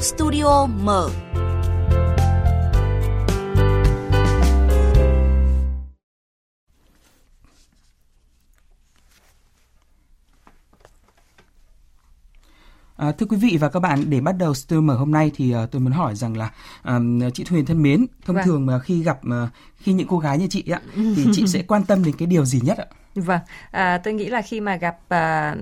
Studio mở À, thưa quý vị và các bạn, để bắt đầu studio mở hôm nay thì uh, tôi muốn hỏi rằng là um, chị Thu Huyền thân mến, thông vâng. thường mà khi gặp uh, khi những cô gái như chị ạ, thì chị sẽ quan tâm đến cái điều gì nhất ạ? Vâng, à, tôi nghĩ là khi mà gặp à,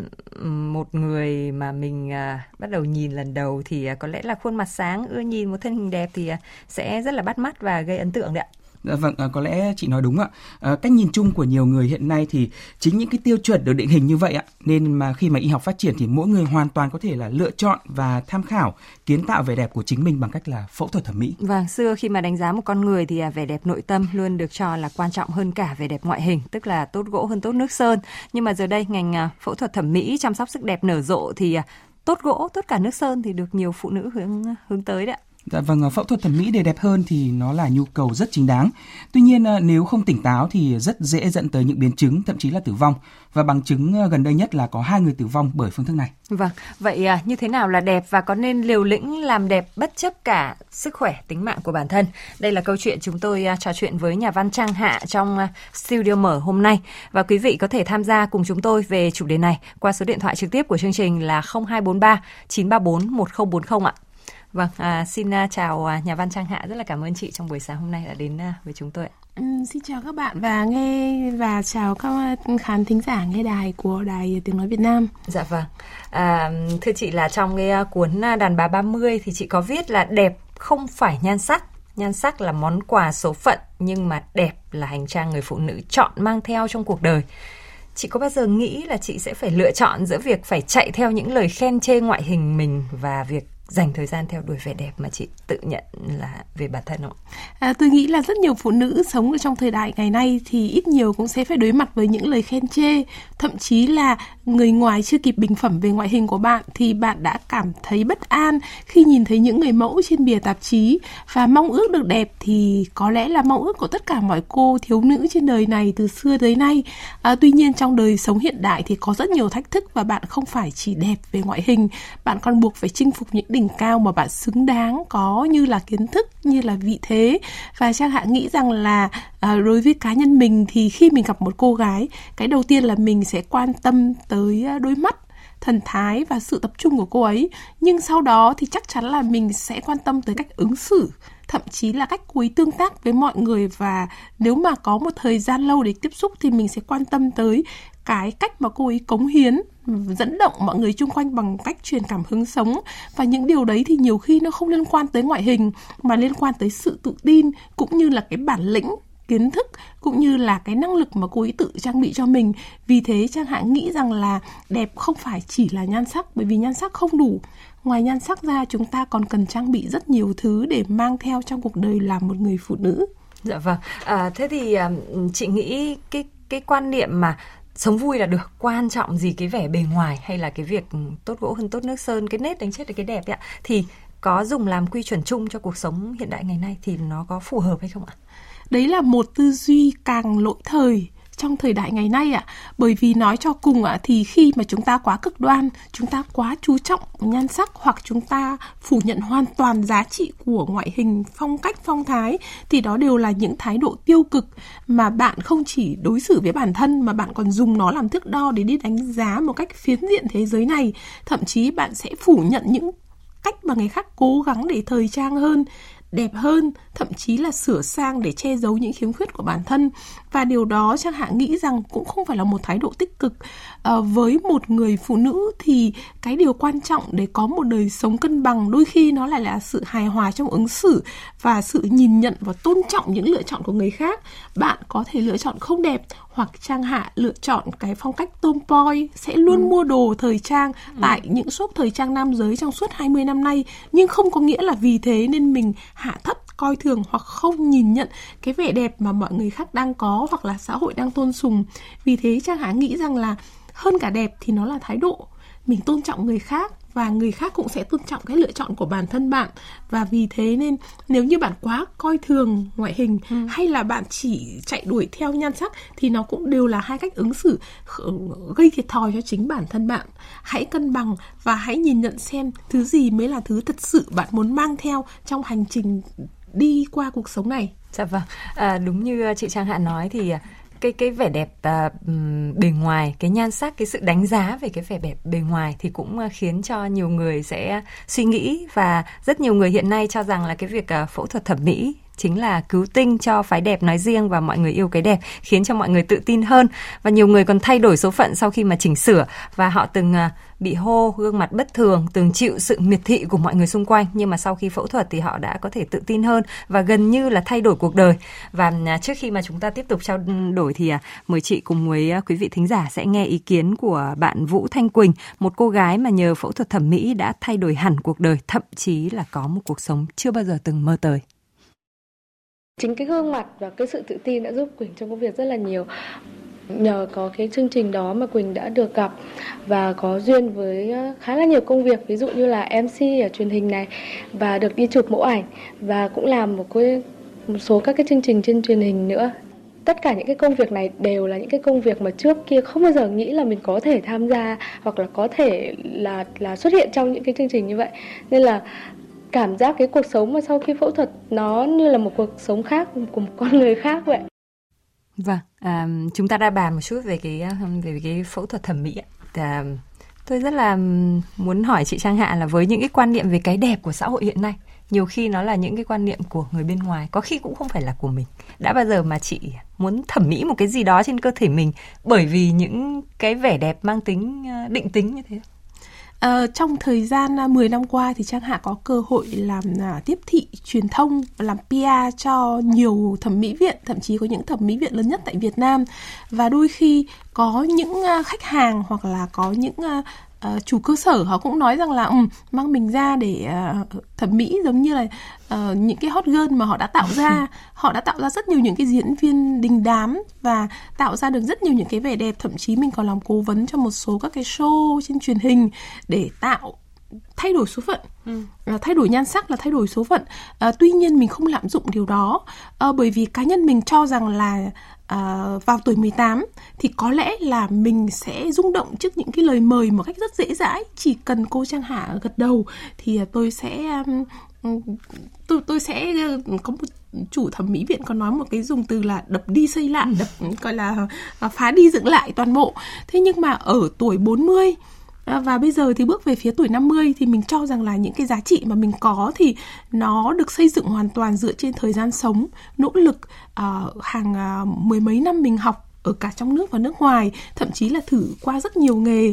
một người mà mình à, bắt đầu nhìn lần đầu thì à, có lẽ là khuôn mặt sáng, ưa nhìn một thân hình đẹp thì à, sẽ rất là bắt mắt và gây ấn tượng đấy ạ. Dạ vâng, à, có lẽ chị nói đúng ạ. À, cách nhìn chung của nhiều người hiện nay thì chính những cái tiêu chuẩn được định hình như vậy ạ. Nên mà khi mà y học phát triển thì mỗi người hoàn toàn có thể là lựa chọn và tham khảo kiến tạo vẻ đẹp của chính mình bằng cách là phẫu thuật thẩm mỹ. Vâng, xưa khi mà đánh giá một con người thì à, vẻ đẹp nội tâm luôn được cho là quan trọng hơn cả vẻ đẹp ngoại hình, tức là tốt gỗ hơn tốt nước sơn. Nhưng mà giờ đây ngành phẫu thuật thẩm mỹ chăm sóc sức đẹp nở rộ thì tốt gỗ, tốt cả nước sơn thì được nhiều phụ nữ hướng hướng tới đấy ạ. Dạ vâng, ờ, phẫu thuật thẩm mỹ để đẹp hơn thì nó là nhu cầu rất chính đáng. Tuy nhiên ờ, nếu không tỉnh táo thì rất dễ dẫn tới những biến chứng, thậm chí là tử vong. Và bằng chứng ờ, gần đây nhất là có hai người tử vong bởi phương thức này. Vâng, vậy à, như thế nào là đẹp và có nên liều lĩnh làm đẹp bất chấp cả sức khỏe, tính mạng của bản thân? Đây là câu chuyện chúng tôi à, trò chuyện với nhà văn Trang Hạ trong à, studio mở hôm nay. Và quý vị có thể tham gia cùng chúng tôi về chủ đề này qua số điện thoại trực tiếp của chương trình là 0243 934 1040 ạ. Vâng, à, xin uh, chào uh, nhà văn Trang Hạ, rất là cảm ơn chị trong buổi sáng hôm nay đã đến uh, với chúng tôi. Ừ, xin chào các bạn và nghe và chào các khán thính giả nghe đài của đài tiếng nói Việt Nam. Dạ vâng. À, thưa chị là trong cái cuốn đàn bà 30 thì chị có viết là đẹp không phải nhan sắc, nhan sắc là món quà số phận nhưng mà đẹp là hành trang người phụ nữ chọn mang theo trong cuộc đời. Chị có bao giờ nghĩ là chị sẽ phải lựa chọn giữa việc phải chạy theo những lời khen chê ngoại hình mình và việc dành thời gian theo đuổi vẻ đẹp mà chị tự nhận là về bản thân không? À, tôi nghĩ là rất nhiều phụ nữ sống ở trong thời đại ngày nay thì ít nhiều cũng sẽ phải đối mặt với những lời khen chê, thậm chí là người ngoài chưa kịp bình phẩm về ngoại hình của bạn thì bạn đã cảm thấy bất an khi nhìn thấy những người mẫu trên bìa tạp chí và mong ước được đẹp thì có lẽ là mong ước của tất cả mọi cô thiếu nữ trên đời này từ xưa tới nay. À, tuy nhiên trong đời sống hiện đại thì có rất nhiều thách thức và bạn không phải chỉ đẹp về ngoại hình, bạn còn buộc phải chinh phục những đỉnh cao mà bạn xứng đáng có như là kiến thức như là vị thế. Và trang hạ nghĩ rằng là à, đối với cá nhân mình thì khi mình gặp một cô gái cái đầu tiên là mình sẽ quan tâm tới à, đôi mắt thần thái và sự tập trung của cô ấy. Nhưng sau đó thì chắc chắn là mình sẽ quan tâm tới cách ứng xử thậm chí là cách quý tương tác với mọi người. Và nếu mà có một thời gian lâu để tiếp xúc thì mình sẽ quan tâm tới cái cách mà cô ấy cống hiến dẫn động mọi người chung quanh bằng cách truyền cảm hứng sống. Và những điều đấy thì nhiều khi nó không liên quan tới ngoại hình mà liên quan tới sự tự tin cũng như là cái bản lĩnh kiến thức cũng như là cái năng lực mà cô ấy tự trang bị cho mình. Vì thế trang hạ nghĩ rằng là đẹp không phải chỉ là nhan sắc bởi vì nhan sắc không đủ. Ngoài nhan sắc ra chúng ta còn cần trang bị rất nhiều thứ để mang theo trong cuộc đời làm một người phụ nữ. Dạ vâng. À, thế thì à, chị nghĩ cái cái quan niệm mà sống vui là được, quan trọng gì cái vẻ bề ngoài hay là cái việc tốt gỗ hơn tốt nước sơn, cái nét đánh chết được cái đẹp ạ thì có dùng làm quy chuẩn chung cho cuộc sống hiện đại ngày nay thì nó có phù hợp hay không ạ? Đấy là một tư duy càng lỗi thời trong thời đại ngày nay ạ à. bởi vì nói cho cùng ạ à, thì khi mà chúng ta quá cực đoan chúng ta quá chú trọng nhan sắc hoặc chúng ta phủ nhận hoàn toàn giá trị của ngoại hình phong cách phong thái thì đó đều là những thái độ tiêu cực mà bạn không chỉ đối xử với bản thân mà bạn còn dùng nó làm thước đo để đi đánh giá một cách phiến diện thế giới này thậm chí bạn sẽ phủ nhận những cách mà người khác cố gắng để thời trang hơn đẹp hơn, thậm chí là sửa sang để che giấu những khiếm khuyết của bản thân. Và điều đó Trang Hạ nghĩ rằng cũng không phải là một thái độ tích cực. À, với một người phụ nữ thì cái điều quan trọng để có một đời sống cân bằng đôi khi nó lại là sự hài hòa trong ứng xử và sự nhìn nhận và tôn trọng những lựa chọn của người khác. Bạn có thể lựa chọn không đẹp hoặc Trang Hạ lựa chọn cái phong cách tomboy sẽ luôn ừ. mua đồ thời trang ừ. tại những shop thời trang nam giới trong suốt 20 năm nay nhưng không có nghĩa là vì thế nên mình hạ thấp coi thường hoặc không nhìn nhận cái vẻ đẹp mà mọi người khác đang có hoặc là xã hội đang tôn sùng. Vì thế trang hạ nghĩ rằng là hơn cả đẹp thì nó là thái độ. Mình tôn trọng người khác và người khác cũng sẽ tôn trọng cái lựa chọn của bản thân bạn. Và vì thế nên nếu như bạn quá coi thường ngoại hình ừ. hay là bạn chỉ chạy đuổi theo nhan sắc thì nó cũng đều là hai cách ứng xử gây thiệt thòi cho chính bản thân bạn. Hãy cân bằng và hãy nhìn nhận xem thứ gì mới là thứ thật sự bạn muốn mang theo trong hành trình đi qua cuộc sống này. Dạ vâng. À, đúng như à, chị trang hạ nói thì à, cái cái vẻ đẹp à, bề ngoài cái nhan sắc cái sự đánh giá về cái vẻ đẹp bề ngoài thì cũng à, khiến cho nhiều người sẽ suy nghĩ và rất nhiều người hiện nay cho rằng là cái việc à, phẫu thuật thẩm mỹ chính là cứu tinh cho phái đẹp nói riêng và mọi người yêu cái đẹp, khiến cho mọi người tự tin hơn. Và nhiều người còn thay đổi số phận sau khi mà chỉnh sửa. Và họ từng à, bị hô, gương mặt bất thường, từng chịu sự miệt thị của mọi người xung quanh. Nhưng mà sau khi phẫu thuật thì họ đã có thể tự tin hơn và gần như là thay đổi cuộc đời. Và à, trước khi mà chúng ta tiếp tục trao đổi thì à, mời chị cùng với quý vị thính giả sẽ nghe ý kiến của bạn Vũ Thanh Quỳnh, một cô gái mà nhờ phẫu thuật thẩm mỹ đã thay đổi hẳn cuộc đời, thậm chí là có một cuộc sống chưa bao giờ từng mơ tới chính cái gương mặt và cái sự tự tin đã giúp Quỳnh trong công việc rất là nhiều. Nhờ có cái chương trình đó mà Quỳnh đã được gặp và có duyên với ờ, khá là nhiều công việc, ví dụ như là MC ở truyền hình này và được đi chụp mẫu ảnh và cũng làm một cái, một số các cái chương trình trên truyền hình nữa. Tất cả những cái công việc này đều là những cái công việc mà trước kia không bao giờ nghĩ là mình có thể tham gia hoặc là có thể là là xuất hiện trong những cái chương trình như vậy. Nên là cảm giác cái cuộc sống mà sau khi phẫu thuật nó như là một cuộc sống khác của một con người khác vậy Vâng, à, chúng ta đã bàn một chút về cái về cái phẫu thuật thẩm mỹ. À, tôi rất là muốn hỏi chị Trang Hạ là với những cái quan niệm về cái đẹp của xã hội hiện nay, nhiều khi nó là những cái quan niệm của người bên ngoài, có khi cũng không phải là của mình. Đã bao giờ mà chị muốn thẩm mỹ một cái gì đó trên cơ thể mình bởi vì những cái vẻ đẹp mang tính định tính như thế? À, trong thời gian à, 10 năm qua thì Trang Hạ có cơ hội làm à, tiếp thị truyền thông làm PR cho nhiều thẩm mỹ viện, thậm chí có những thẩm mỹ viện lớn nhất tại Việt Nam. Và đôi khi có những à, khách hàng hoặc là có những à, uh, chủ cơ sở họ cũng nói rằng là um, mang mình ra để uh, thẩm mỹ giống như là uh, những cái hot girl mà họ đã tạo ra. Họ đã tạo ra rất nhiều những cái diễn viên đình đám và tạo ra được rất nhiều những cái vẻ đẹp thậm chí mình còn làm cố vấn cho một số các cái show trên truyền hình để tạo thay đổi số phận. Ừ. thay đổi nhan sắc là thay đổi số phận. À, tuy nhiên mình không lạm dụng điều đó. À, bởi vì cá nhân mình cho rằng là à, vào tuổi 18 thì có lẽ là mình sẽ rung động trước những cái lời mời một cách rất dễ dãi. Chỉ cần cô Trang Hạ gật đầu thì tôi sẽ um, tôi tôi sẽ có một chủ thẩm mỹ viện có nói một cái dùng từ là đập đi xây lại đập gọi là phá đi dựng lại toàn bộ. Thế nhưng mà ở tuổi 40 À, À, và bây giờ thì bước về phía tuổi 50 thì mình cho rằng là những cái giá trị mà mình có thì nó được xây dựng hoàn toàn dựa trên thời gian sống, nỗ lực uh, hàng uh, mười mấy năm mình học ở cả trong nước và nước ngoài, thậm chí là thử qua rất nhiều nghề.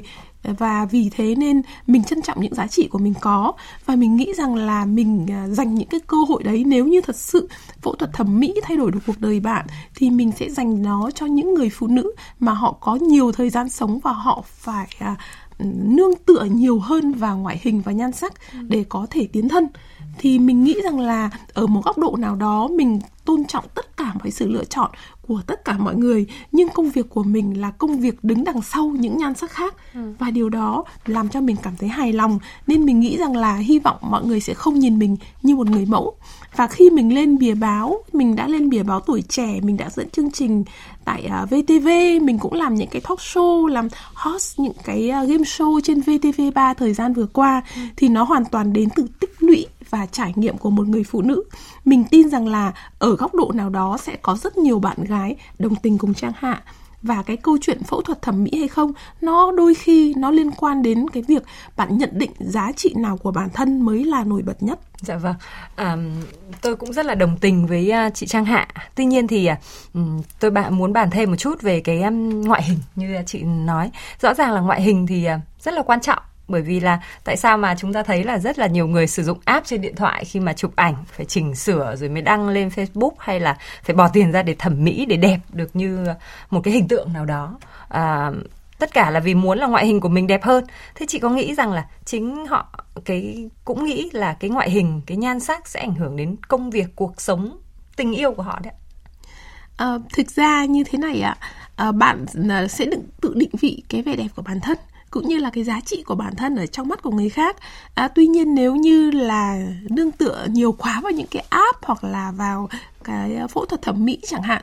Và vì thế nên mình trân trọng những giá trị của mình có và mình nghĩ rằng là mình dành những cái cơ hội đấy. Nếu như thật sự phẫu thuật thẩm mỹ thay đổi được cuộc đời bạn thì mình sẽ dành nó cho những người phụ nữ mà họ có nhiều thời gian sống và họ phải nương tựa nhiều hơn vào ngoại hình và nhan sắc ừ. để có thể tiến thân thì mình nghĩ rằng là ở một góc độ nào đó mình tôn trọng tất cả mọi sự lựa chọn của tất cả mọi người nhưng công việc của mình là công việc đứng đằng sau những nhan sắc khác ừ. và điều đó làm cho mình cảm thấy hài lòng nên mình nghĩ rằng là hy vọng mọi người sẽ không nhìn mình như một người mẫu và khi mình lên bìa báo mình đã lên bìa báo tuổi trẻ mình đã dẫn chương trình tại uh, à, VTV mình cũng làm những cái talk show làm host những cái uh, game show trên VTV3 thời gian vừa qua ừ. thì nó hoàn toàn đến từ tích lũy và trải nghiệm của một người phụ nữ. Mình tin rằng là ở góc độ nào đó sẽ có rất nhiều bạn gái đồng tình cùng trang hạ. Và cái câu chuyện phẫu thuật thẩm mỹ hay không nó đôi khi nó liên quan đến cái việc bạn nhận định giá trị nào của bản thân mới là nổi bật nhất. Dạ vâng. À, tôi cũng rất là đồng tình với uh, chị trang hạ. Tuy nhiên thì uh, tôi bạn muốn bàn thêm một chút về cái um, ngoại hình như chị nói. Rõ ràng là ngoại hình thì uh, rất là quan trọng bởi vì là tại sao mà chúng ta thấy là rất là nhiều người sử dụng app trên điện thoại khi mà chụp ảnh phải chỉnh sửa rồi mới đăng lên Facebook hay là phải bỏ tiền ra để thẩm mỹ để đẹp được như một cái hình tượng nào đó. À, tất cả là vì muốn là ngoại hình của mình đẹp hơn. Thế chị có nghĩ rằng là chính họ cái cũng nghĩ là cái ngoại hình cái nhan sắc sẽ ảnh hưởng đến công việc cuộc sống tình yêu của họ đấy à, thực ra như thế này ạ. À, bạn ờ, sẽ tự định vị cái vẻ đẹp của bản thân cũng như là cái giá trị của bản thân ở trong mắt của người khác. À, tuy nhiên nếu như là nương tựa nhiều quá vào những cái app hoặc là vào cái à, phẫu thuật thẩm mỹ chẳng hạn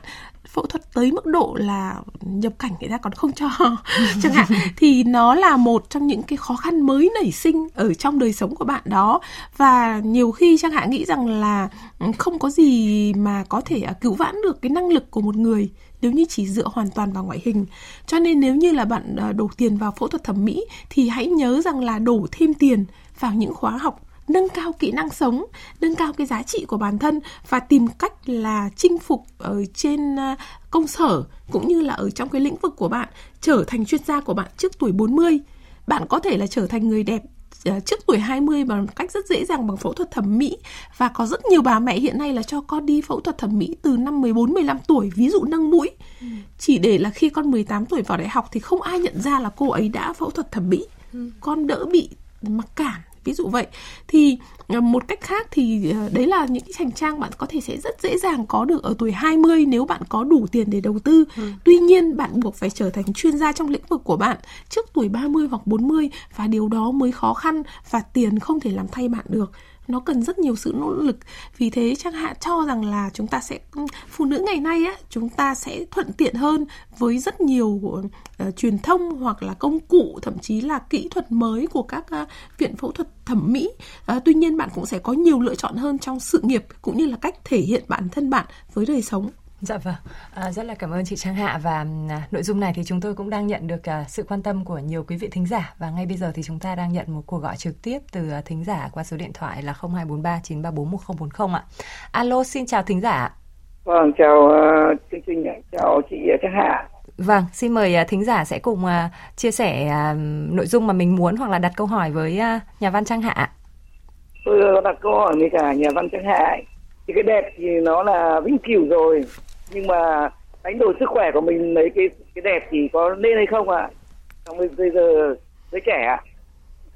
phẫu thuật tới mức độ là nhập cảnh người ta còn không cho, chẳng hạn thì nó là một trong những cái khó khăn mới nảy sinh ở trong đời sống của bạn đó và nhiều khi chẳng hạn nghĩ rằng là ừ, không có gì mà có thể à, cứu vãn được cái năng lực của một người nếu như chỉ dựa hoàn toàn vào ngoại hình. Cho nên nếu như là bạn à, đổ tiền vào phẫu thuật thẩm mỹ thì hãy nhớ rằng là đổ thêm tiền vào những khóa học nâng cao kỹ năng sống, nâng cao cái giá trị của bản thân và tìm cách là chinh phục ở trên à, công sở cũng như là ở trong cái lĩnh vực của bạn trở thành chuyên gia của bạn trước tuổi 40. Bạn có thể là trở thành người đẹp à, trước tuổi 20 bằng cách rất dễ dàng bằng phẫu thuật thẩm mỹ và có rất nhiều bà mẹ hiện nay là cho con đi phẫu thuật thẩm mỹ từ năm 14 15 tuổi, ví dụ nâng mũi. Ừ. Chỉ để là khi con 18 tuổi vào đại học thì không ai nhận ra là cô ấy đã phẫu thuật thẩm mỹ. Ừ. Con đỡ bị mặc cảm ví dụ vậy thì ờ, một cách khác thì ờ, đấy là những cái hành trang bạn có thể sẽ rất dễ dàng có được ở tuổi 20 nếu bạn có đủ tiền để đầu tư. Ừ. Tuy nhiên bạn buộc phải trở thành chuyên gia trong lĩnh vực của bạn trước tuổi 30 hoặc 40 và điều đó mới khó khăn và tiền không thể làm thay bạn được nó cần rất nhiều sự nỗ lực. Vì thế trang hạ cho rằng là chúng ta sẽ phụ nữ ngày nay á chúng ta sẽ thuận tiện hơn với rất nhiều uh, truyền thông hoặc là công cụ thậm chí là kỹ thuật mới của các uh, viện phẫu thuật thẩm mỹ. Uh, tuy nhiên bạn cũng sẽ có nhiều lựa chọn hơn trong sự nghiệp cũng như là cách thể hiện bản thân bạn với đời sống. Dạ vâng, à, rất là cảm ơn chị Trang Hạ và à, nội dung này thì chúng tôi cũng đang nhận được à, sự quan tâm của nhiều quý vị thính giả và ngay bây giờ thì chúng ta đang nhận một cuộc gọi trực tiếp từ à, thính giả qua số điện thoại là 0243 934 1040 ạ. Alo, xin chào thính giả. Vâng, chào uh, chương trình, chào chị Trang Hạ. Vâng, xin mời uh, thính giả sẽ cùng uh, chia sẻ uh, nội dung mà mình muốn hoặc là đặt câu hỏi với uh, nhà văn Trang Hạ. Tôi đặt câu hỏi với cả nhà văn Trang Hạ. Thì cái đẹp thì nó là vĩnh cửu rồi nhưng mà đánh đổi sức khỏe của mình lấy cái cái đẹp thì có nên hay không ạ à? trong bây giờ giới trẻ ạ à?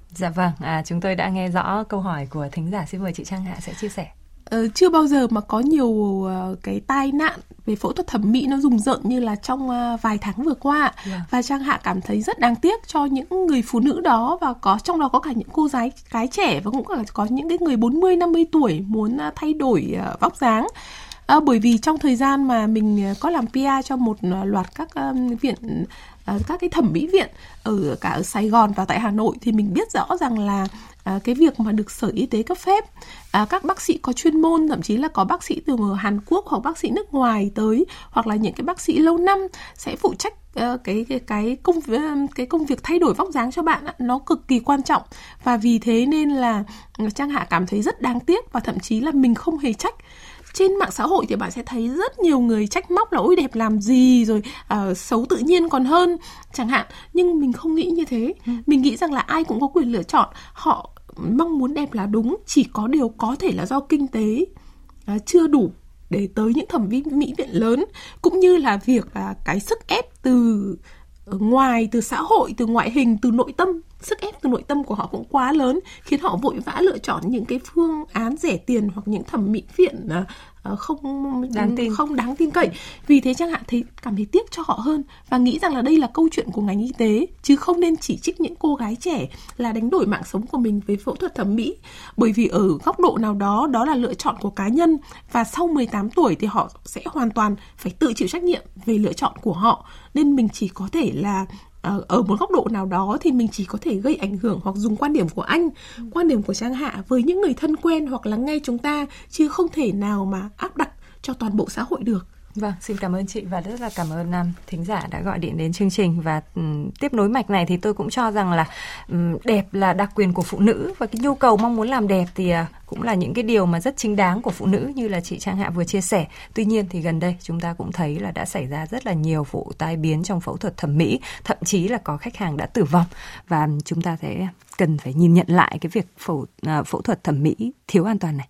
dạ vâng à, chúng tôi đã nghe rõ câu hỏi của thính giả xin mời chị trang hạ sẽ chia sẻ Ờ, chưa bao giờ mà có nhiều uh, cái tai nạn về phẫu thuật thẩm mỹ nó rùng rợn như là trong uh, vài tháng vừa qua yeah. Dạ. và trang hạ cảm thấy rất đáng tiếc cho những người phụ nữ đó và có trong đó có cả những cô gái cái trẻ và cũng có những cái người 40 50 tuổi muốn uh, thay đổi uh, vóc dáng À, bởi vì trong thời gian mà mình à, có làm PR cho một à, loạt các um, viện các cái thẩm mỹ viện ở cả ở Sài Gòn và tại Hà Nội thì mình biết rõ rằng là à, cái việc mà được sở y tế cấp phép à, các bác sĩ có chuyên môn thậm chí là có bác sĩ từ Hàn Quốc hoặc bác sĩ nước ngoài tới hoặc là những cái bác sĩ lâu năm sẽ phụ trách uh, cái cái cái công ờ, cái công việc thay đổi vóc dáng cho bạn nó cực kỳ quan trọng. Và vì thế nên là ừ, Trang Hạ cảm thấy rất đáng tiếc và thậm chí là mình không hề trách trên mạng xã hội thì bạn sẽ thấy rất nhiều người trách móc là ôi đẹp làm gì? Rồi uh, xấu tự nhiên còn hơn chẳng hạn. Nhưng mình không nghĩ như thế. Ừ. mình nghĩ rằng là ai cũng có quyền lựa chọn. Họ mong muốn đẹp là đúng chỉ có điều có thể là do kinh tế uh, chưa đủ để tới những thẩm mỹ viện lớn cũng như là việc uh, cái sức ép từ ngoài, từ xã hội, từ ngoại hình, từ nội tâm. Sức ép từ nội tâm của họ cũng quá lớn, khiến họ vội vã lựa chọn những cái phương án rẻ tiền hoặc những thẩm mỹ viện à, không đáng tin. không đáng tin cậy. Vì thế chẳng hạn thấy cảm thấy tiếc cho họ hơn và nghĩ rằng là đây là câu chuyện của ngành y tế chứ không nên chỉ trích những cô gái trẻ là đánh đổi mạng sống của mình với phẫu thuật thẩm mỹ. Bởi vì ở góc độ nào đó đó là lựa chọn của cá nhân và sau 18 tuổi thì họ sẽ hoàn toàn phải tự chịu trách nhiệm về lựa chọn của họ. Nên mình chỉ có thể là Ờ, ở một góc độ nào đó thì mình chỉ có thể gây ảnh hưởng hoặc dùng quan điểm của anh quan điểm của trang hạ với những người thân quen hoặc lắng nghe chúng ta chứ không thể nào mà áp đặt cho toàn bộ xã hội được Vâng, xin cảm ơn chị và rất là cảm ơn um, thính giả đã gọi điện đến chương trình và um, tiếp nối mạch này thì tôi cũng cho rằng là um, đẹp là đặc quyền của phụ nữ và cái nhu cầu mong muốn làm đẹp thì uh, cũng là những cái điều mà rất chính đáng của phụ nữ như là chị Trang Hạ vừa chia sẻ. Tuy nhiên thì gần đây chúng ta cũng thấy là đã xảy ra rất là nhiều vụ tai biến trong phẫu thuật thẩm mỹ, thậm chí là có khách hàng đã tử vong và um, chúng ta sẽ cần phải nhìn nhận lại cái việc phẫu uh, phẫu thuật thẩm mỹ thiếu an toàn này.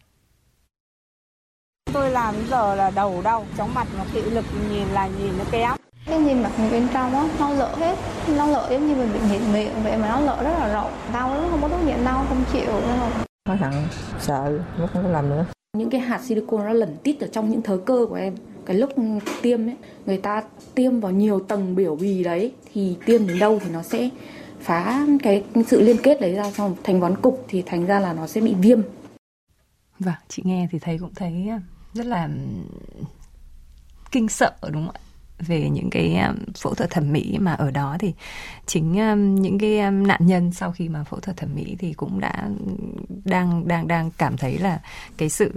Tôi làm giờ là đầu đau, chóng mặt mà thị lực nhìn là nhìn nó kém. Cái nhìn mặt người bên trong á, nó lỡ hết, nó lỡ giống như mình bị nghẹt miệng vậy mà nó lỡ rất là rộng. Đau lắm, không có thuốc nhịn đau, không chịu nữa không. Khó thằng sợ, nó không có làm nữa. Những cái hạt silicone nó lẩn tít ở trong những thớ cơ của em. Cái lúc tiêm ấy, người ta tiêm vào nhiều tầng biểu bì đấy thì tiêm đến đâu thì nó sẽ phá cái sự liên kết đấy ra xong thành vón cục thì thành ra là nó sẽ bị viêm vâng chị nghe thì thấy cũng thấy rất là kinh sợ, đúng không ạ? Về những cái phẫu thuật thẩm mỹ mà ở đó thì chính những cái nạn nhân sau khi mà phẫu thuật thẩm mỹ thì cũng đã đang đang đang cảm thấy là cái sự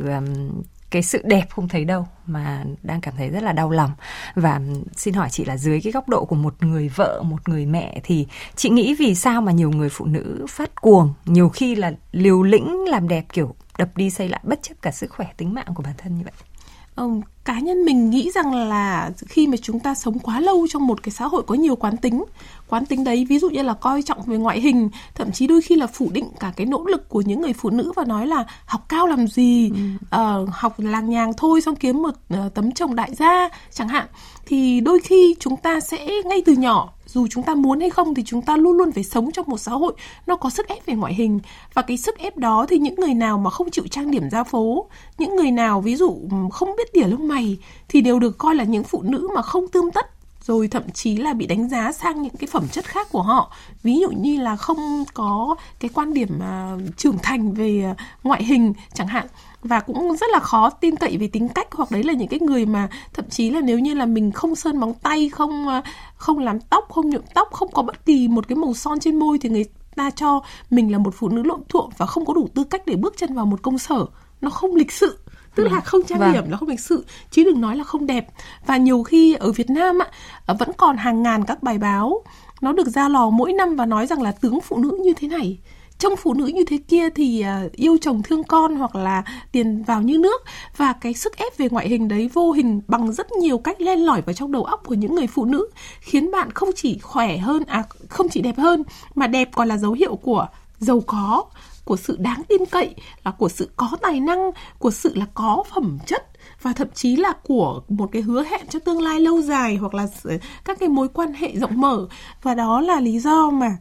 cái sự đẹp không thấy đâu mà đang cảm thấy rất là đau lòng. Và xin hỏi chị là dưới cái góc độ của một người vợ, một người mẹ thì chị nghĩ vì sao mà nhiều người phụ nữ phát cuồng, nhiều khi là liều lĩnh làm đẹp, kiểu đập đi xây lại bất chấp cả sức khỏe tính mạng của bản thân như vậy? Um, cá nhân mình nghĩ rằng là khi mà chúng ta sống quá lâu trong một cái xã hội có nhiều quán tính quán tính đấy ví dụ như là coi trọng về ngoại hình thậm chí đôi khi là phủ định cả cái nỗ lực của những người phụ nữ và nói là học cao làm gì ừ. uh, học làng nhàng thôi xong kiếm một uh, tấm chồng đại gia chẳng hạn thì đôi khi chúng ta sẽ ngay từ nhỏ dù chúng ta muốn hay không thì chúng ta luôn luôn phải sống trong một xã hội nó có sức ép về ngoại hình. Và cái sức ép đó thì những người nào mà không chịu trang điểm ra phố những người nào ví dụ không biết tỉa lông mày thì đều được coi là những phụ nữ mà không tươm tất rồi thậm chí là bị đánh giá sang những cái phẩm chất khác của họ. Ví dụ như là không có cái quan điểm uh, trưởng thành về à, ngoại hình chẳng hạn và cũng rất là khó tin cậy về tính cách hoặc đấy là những cái người mà thậm chí là nếu như là mình không sơn móng tay không uh, không làm tóc không nhuộm tóc không có bất kỳ một cái màu son trên môi thì người ta cho mình là một phụ nữ lộn thuộm và không có đủ tư cách để bước chân vào một công sở. Nó không lịch sự. Tức là vâng. không trang vâng. điểm là không lịch sự. Chứ đừng nói là không đẹp. Và nhiều khi ở Việt Nam ạ vẫn còn hàng ngàn các bài báo nó được ra lò mỗi năm và nói rằng là tướng phụ nữ như thế này trong phụ nữ như thế kia thì à, yêu chồng thương con hoặc là tiền vào như nước. Và cái sức ép về ngoại hình đấy vô hình bằng rất nhiều cách len lỏi vào trong đầu óc của những người phụ nữ, khiến bạn không chỉ khỏe hơn à không chỉ đẹp hơn, mà đẹp còn là dấu hiệu của giàu có, của sự đáng tin cậy, là của sự có tài năng, của sự là có phẩm chất, và thậm chí là của một cái hứa hẹn cho tương lai lâu dài hoặc là các cái mối quan hệ rộng mở. Và đó là lý do mà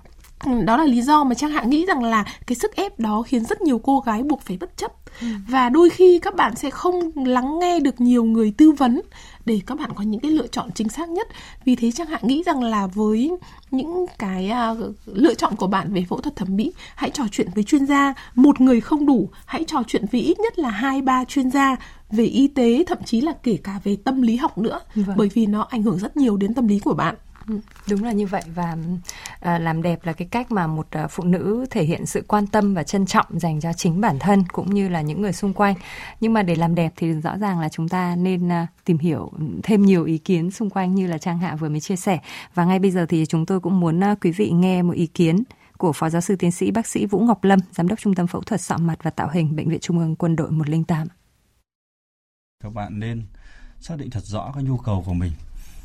đó là lý do mà trang hạ nghĩ rằng là cái sức ép đó khiến rất nhiều cô gái buộc phải bất chấp. Ừ. và đôi khi các bạn sẽ không lắng nghe được nhiều người tư vấn để các bạn có những cái lựa chọn chính xác nhất. Vì thế chẳng hạn nghĩ rằng là với những cái uh, lựa chọn của bạn về phẫu thuật thẩm mỹ hãy trò chuyện với chuyên gia. Một người không đủ hãy trò chuyện với ít nhất là hai ba chuyên gia về y tế thậm chí là kể cả về tâm lý học nữa. Vâng. bởi vì nó ảnh hưởng rất nhiều đến tâm lý của bạn Ừ, đúng là như vậy và à, làm đẹp là cái cách mà một à, phụ nữ thể hiện sự quan tâm và trân trọng dành cho chính bản thân cũng như là những người xung quanh. Nhưng mà để làm đẹp thì rõ ràng là chúng ta nên à, tìm hiểu thêm nhiều ý kiến xung quanh như là Trang Hạ vừa mới chia sẻ. Và ngay bây giờ thì chúng tôi cũng muốn à, quý vị nghe một ý kiến của Phó Giáo sư Tiến sĩ Bác sĩ Vũ Ngọc Lâm, Giám đốc Trung tâm Phẫu thuật Sọ mặt và Tạo hình Bệnh viện Trung ương Quân đội 108. Các bạn nên xác định thật rõ cái nhu cầu của mình.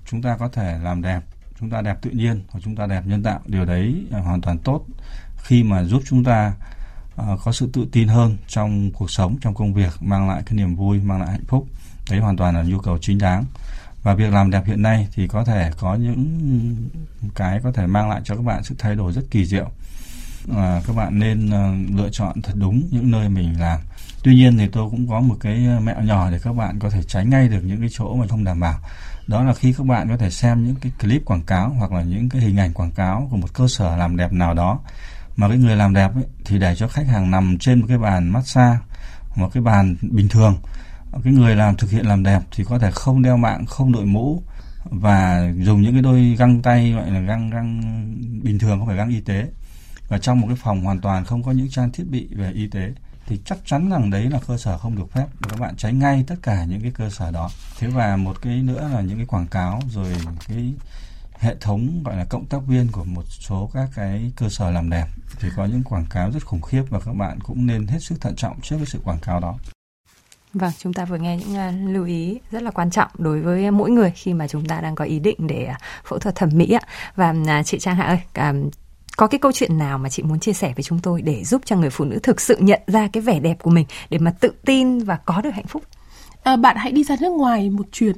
Chúng ta có thể làm đẹp chúng ta đẹp tự nhiên hoặc chúng ta đẹp nhân tạo. Điều đấy à, hoàn toàn tốt khi mà giúp chúng ta uh, có sự tự tin hơn trong cuộc sống trong công việc mang lại cái niềm vui mang lại hạnh phúc. Đấy hoàn toàn là nhu cầu chính đáng. Và việc làm đẹp hiện nay thì có thể có những cái có thể mang lại cho các bạn sự thay đổi rất kỳ diệu. À, các bạn nên uh, lựa chọn thật đúng những nơi mình làm. Tuy nhiên thì tôi cũng có một cái mẹo nhỏ để các bạn có thể tránh ngay được những cái chỗ mà không đảm bảo đó là khi các bạn có thể xem những cái clip quảng cáo hoặc là những cái hình ảnh quảng cáo của một cơ sở làm đẹp nào đó. Mà cái người làm đẹp ấy, thì để cho khách hàng nằm trên một cái bàn massage một cái bàn bình thường. Cái người làm thực hiện làm đẹp thì có thể không đeo mạng không đội mũ và dùng những cái đôi găng tay gọi là găng găng bình thường không phải găng y tế. Và trong một cái phòng hoàn toàn không có những trang thiết bị về y tế thì chắc chắn rằng đấy là cơ sở không được phép và các bạn tránh ngay tất cả những cái cơ sở đó thế và một cái nữa là những cái quảng cáo rồi cái hệ thống gọi là cộng tác viên của một số các cái cơ sở làm đẹp thì có những quảng cáo rất khủng khiếp và các bạn cũng nên hết sức thận trọng trước cái sự quảng cáo đó. Vâng, chúng ta vừa nghe những à, lưu ý rất là quan trọng đối với mỗi người khi mà chúng ta đang có ý định để à, phẫu thuật thẩm mỹ ạ. Và à, chị Trang Hạ ơi, có cái câu chuyện nào mà chị muốn chia sẻ với chúng tôi để giúp cho người phụ nữ thực sự nhận ra cái vẻ đẹp của mình để mà tự tin và có được hạnh phúc? À, bạn hãy đi ra nước ngoài một chuyến,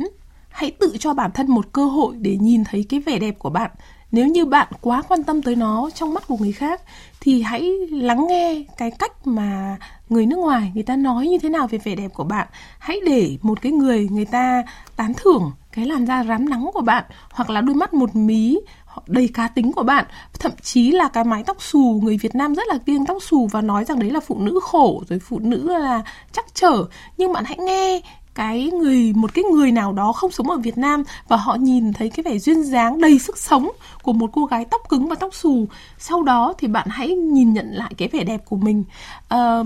hãy tự cho bản thân một cơ hội để nhìn thấy cái vẻ đẹp của bạn. Nếu như bạn quá quan tâm tới nó trong mắt của người khác thì hãy lắng nghe cái cách mà người nước ngoài người ta nói như thế nào về vẻ đẹp của bạn. Hãy để một cái người người ta tán thưởng cái làn da rám nắng của bạn hoặc là đôi mắt một mí đầy cá tính của bạn. Thậm chí là cái mái tóc xù người Việt Nam rất là kiêng tóc xù và nói rằng đấy là phụ nữ khổ rồi phụ nữ là chắc trở. Nhưng bạn hãy nghe cái người một cái người nào đó không sống ở Việt Nam và họ nhìn thấy cái vẻ duyên dáng đầy sức sống của một cô gái tóc cứng và tóc xù. Sau đó thì bạn hãy nhìn nhận lại cái vẻ đẹp của mình. À,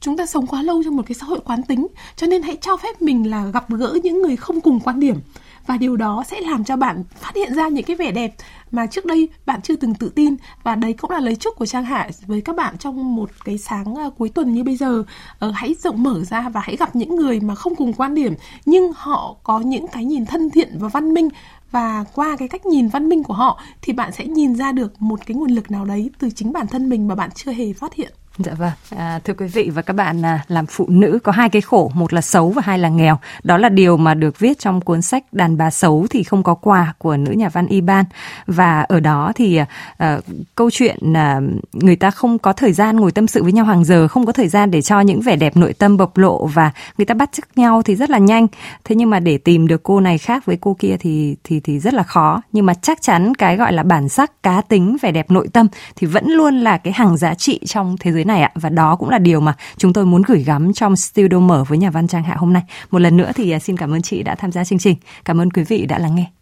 chúng ta sống quá lâu trong một cái xã hội quán tính cho nên hãy cho phép mình là gặp gỡ những người không cùng quan điểm và điều đó sẽ làm cho bạn phát hiện ra những cái vẻ đẹp mà trước đây bạn chưa từng tự tin. Và đấy cũng là lời chúc của Trang Hạ với các bạn trong một cái sáng à, cuối tuần như bây giờ. Ờ, hãy rộng mở ra và hãy gặp những người mà không cùng quan điểm nhưng họ có những cái nhìn thân thiện và văn minh. Và qua cái cách nhìn văn minh của họ thì bạn sẽ nhìn ra được một cái nguồn lực nào đấy từ chính bản thân mình mà bạn chưa hề phát hiện. Dạ vâng, à, thưa quý vị và các bạn, à, làm phụ nữ có hai cái khổ, một là xấu và hai là nghèo. Đó là điều mà được viết trong cuốn sách Đàn bà xấu thì không có quà của nữ nhà văn Iban. Và ở đó thì à, à, câu chuyện à, người ta không có thời gian ngồi tâm sự với nhau hàng giờ, không có thời gian để cho những vẻ đẹp nội tâm bộc lộ và người ta bắt chước nhau thì rất là nhanh. Thế nhưng mà để tìm được cô này khác với cô kia thì thì thì rất là khó. Nhưng mà chắc chắn cái gọi là bản sắc, cá tính, vẻ đẹp nội tâm thì vẫn luôn là cái hàng giá trị trong thế giới này ạ và đó cũng là điều mà chúng tôi muốn gửi gắm trong studio mở với nhà văn Trang Hạ hôm nay. Một lần nữa thì à, xin cảm ơn chị đã tham gia chương trình. Cảm ơn quý vị đã lắng nghe.